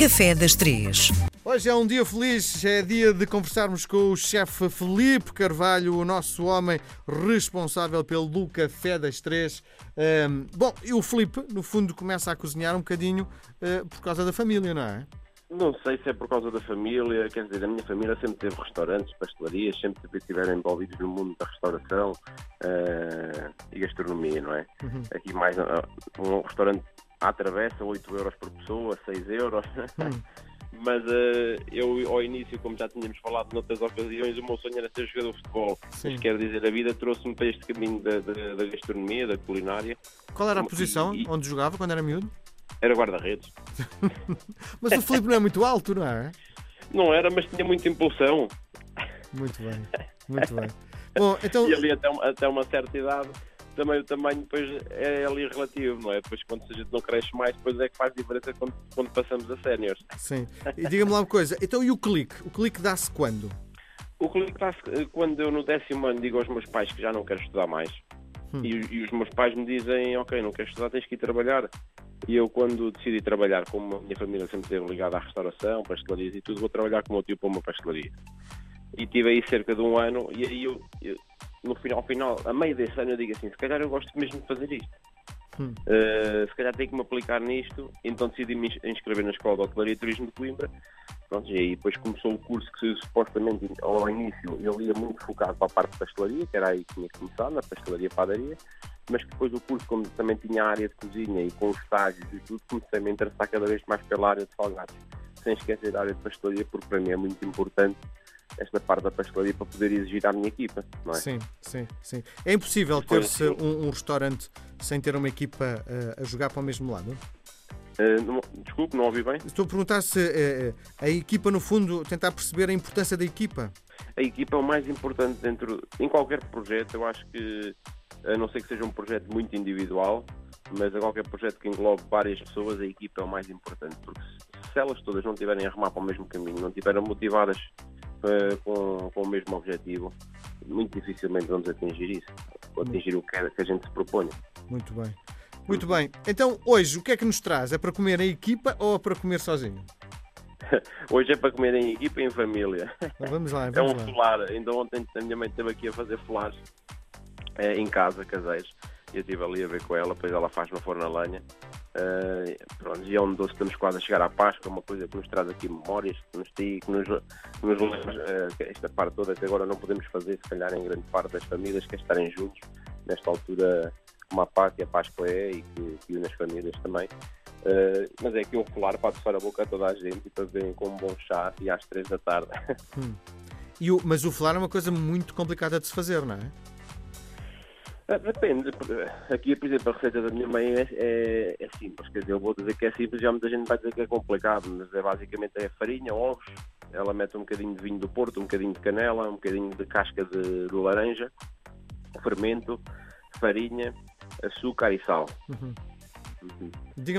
Café das Três. Hoje é um dia feliz, é dia de conversarmos com o chefe Felipe Carvalho, o nosso homem responsável pelo Café das Três. Ahm, bom, e o Felipe, no fundo, começa a cozinhar um bocadinho eh, por causa da família, não é? Não sei se é por causa da família, quer dizer, a minha família sempre teve restaurantes, pastelarias, sempre estiveram envolvidos no mundo da restauração eh, e gastronomia, não é? Aqui mais ah, um restaurante à travessa, 8 euros por pessoa, 6 euros. Mas eh, eu, ao início, como já tínhamos falado noutras ocasiões, o meu sonho era ser jogador de futebol. Sim. Mas quer dizer, a vida trouxe-me para este caminho da, da- da gastronomia, da culinária. Qual era a posição e- onde jogava quando era miúdo? Era guarda-redes. Mas o Felipe não é muito alto, não é? Não era, mas tinha muita impulsão. Muito bem, muito bem. Bom, então, E ali até, até uma certa idade, também o tamanho depois é ali relativo, não é? Depois quando a gente não cresce mais, depois é que faz diferença quando, quando passamos a séniores. sim. E diga-me lá uma coisa, então e o clique? O clique dá-se quando? O que dá quando eu no décimo ano digo aos meus pais que já não quero estudar mais. Hum. E, e os meus pais me dizem, ok, não queres estudar, tens que ir trabalhar. E eu quando decidi trabalhar, como a minha família sempre esteve ligada à restauração, pastelarias e tudo, vou trabalhar com o meu tio para uma pastelaria. E tive aí cerca de um ano, e aí eu, eu- no final, ao final, a meio desse ano eu digo assim, se calhar eu gosto mesmo de fazer isto. Hum. Uh, se calhar tenho que me aplicar nisto, então decidi me ins- inscrever na Escola de Hotelaria e Turismo de Coimbra. Pronto, e aí depois começou o curso que supostamente ao início ele ia muito focado para a parte de pastelaria, que era aí que tinha que começar, na pastelaria e padaria, mas depois o curso, como também tinha a área de cozinha e com os estágios e tudo, comecei-me a interessar cada vez mais pela área de salgados. Sem esquecer a área de pastelaria, porque para mim é muito importante esta parte da pastelaria para poder exigir à minha equipa, não é? Sim, sim, sim. É impossível ter-se um, um restaurante sem ter uma equipa eh, a jogar para o mesmo lado? Uh, não- desculpe, não ouvi bem? Estou a perguntar se eh, a equipa, no fundo, tentar perceber a importância da equipa. a equipa é o mais importante dentro em qualquer projeto. Eu acho que, a não ser que seja um projeto muito individual, mas a qualquer projeto que englobe várias pessoas, a equipa é o mais importante. Porque se, elas todas não estiverem a remar para o mesmo caminho, não estiverem motivadas eh, com, com o mesmo objetivo, muito dificilmente vamos atingir isso, ou atingir o que, é- que a gente se proponha. Muito bem. Muito bem. Então, hoje, o que é que nos traz? É para comer em equipa ou é para comer sozinho? Hoje é para comer em equipa e em família. Então, vamos lá, É vamos um lá. folar. Ainda ontem a minha mãe esteve aqui a fazer folares eh, em casa, caseiros. E eu estive ali a ver com ela, depois ela faz no forno a lenha. Eh, pronto, e é doce, estamos quase a chegar à Páscoa, uma coisa que nos traz aqui memórias, que nos, que nos, que nos que esta parte toda que agora não podemos fazer, se calhar em grande parte das famílias, que é estarem juntos, nesta altura, como a paz que a Páscoa é e que, que une as famílias também. Eh, mas é aqui um folar para adoçar a boca a toda a gente e para verem com um bom chá e às três da tarde. E o- mas o falar é uma coisa muito complicada de se fazer, não é? Ah, Depende. Aqui, por exemplo, a receita da minha mãe é, é- é simples. Quer dizer, eu vou dizer que é simples já muita gente vai dizer que é complicado, mas é basicamente é farinha, ovos, ela mete um bocadinho de vinho do Porto, um bocadinho de canela, um bocadinho de casca de, de laranja, fermento, farinha, açúcar e sal. Uhum. Uhum. E,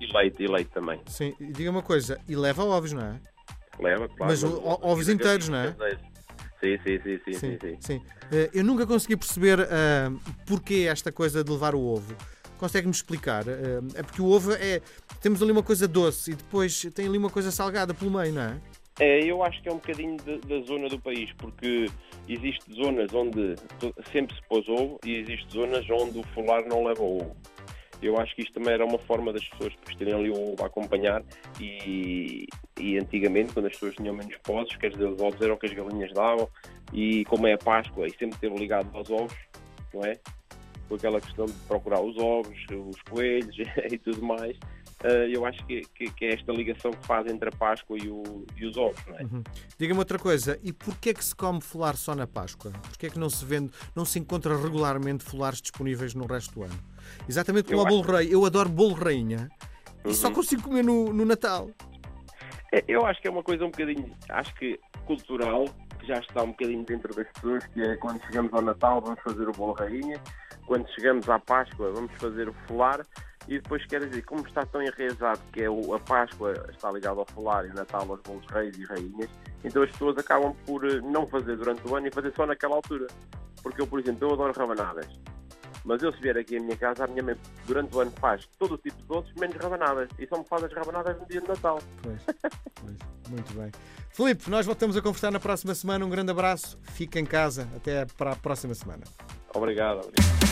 e leite, e leite também. sim, diga uma coisa, e leva ovos, não é? Leva, claro. Mas o- ovos inteiros, não é? Sim, sim, sim, sim, sim, sim. sim. Eh, eu nunca consegui perceber ah, porquê esta coisa de levar o ovo. Consegue-me explicar? Eh, é porque o ovo é. Temos ali uma coisa doce e depois tem ali uma coisa salgada pelo meio, não é? É, eu acho que é um bocadinho de- da zona do país, porque existem zonas onde sempre se pôs ovo e existem zonas onde o folar não leva ovo. Eu acho que isto também era uma forma das pessoas terem ali o ovo a acompanhar e, e antigamente, quando as pessoas tinham menos posses, quer dizer, os ovos eram o que as galinhas davam e como é a Páscoa e sempre esteve ligado aos ovos, não é? Com aquela questão de procurar os ovos, os coelhos e tudo mais. eh, eu acho que, que- que é esta ligação que faz entre a Páscoa e, o- e os ovos, não é? Diga-me outra coisa, e porquê é que se come folar só na Páscoa? Porquê é que não se vende, não se encontra regularmente folares disponíveis no resto do ano? Exatamente como o bolo rei. Eu adoro bolo rainha e só Uhum. consigo comer no, no Natal. É, Eu acho que é uma coisa um bocadinho, acho que cultural, que já está um bocadinho dentro das pessoas, que é quando chegamos ao Natal vamos fazer o bolo rainha, quando chegamos à Páscoa vamos fazer o folar, e depois quer dizer, como está tão enraizado que é o, a Páscoa está ligada ao folar e o Natal aos bolos reis e rainhas, então as pessoas acabam por eh, não fazer durante o ano e fazer só naquela altura. Porque eu, por exemplo, eu adoro rabanadas. Mas eu, se vier aqui à minha casa, a minha mãe, durante o ano, faz todo o tipo de doces, menos rabanadas. E só me faz as rabanadas no dia de Natal. Pois, pois, muito bem. Filipe, nós voltamos a conversar na próxima semana. Um grande abraço, fica em casa. Até para a próxima semana. Obrigado. obrigado.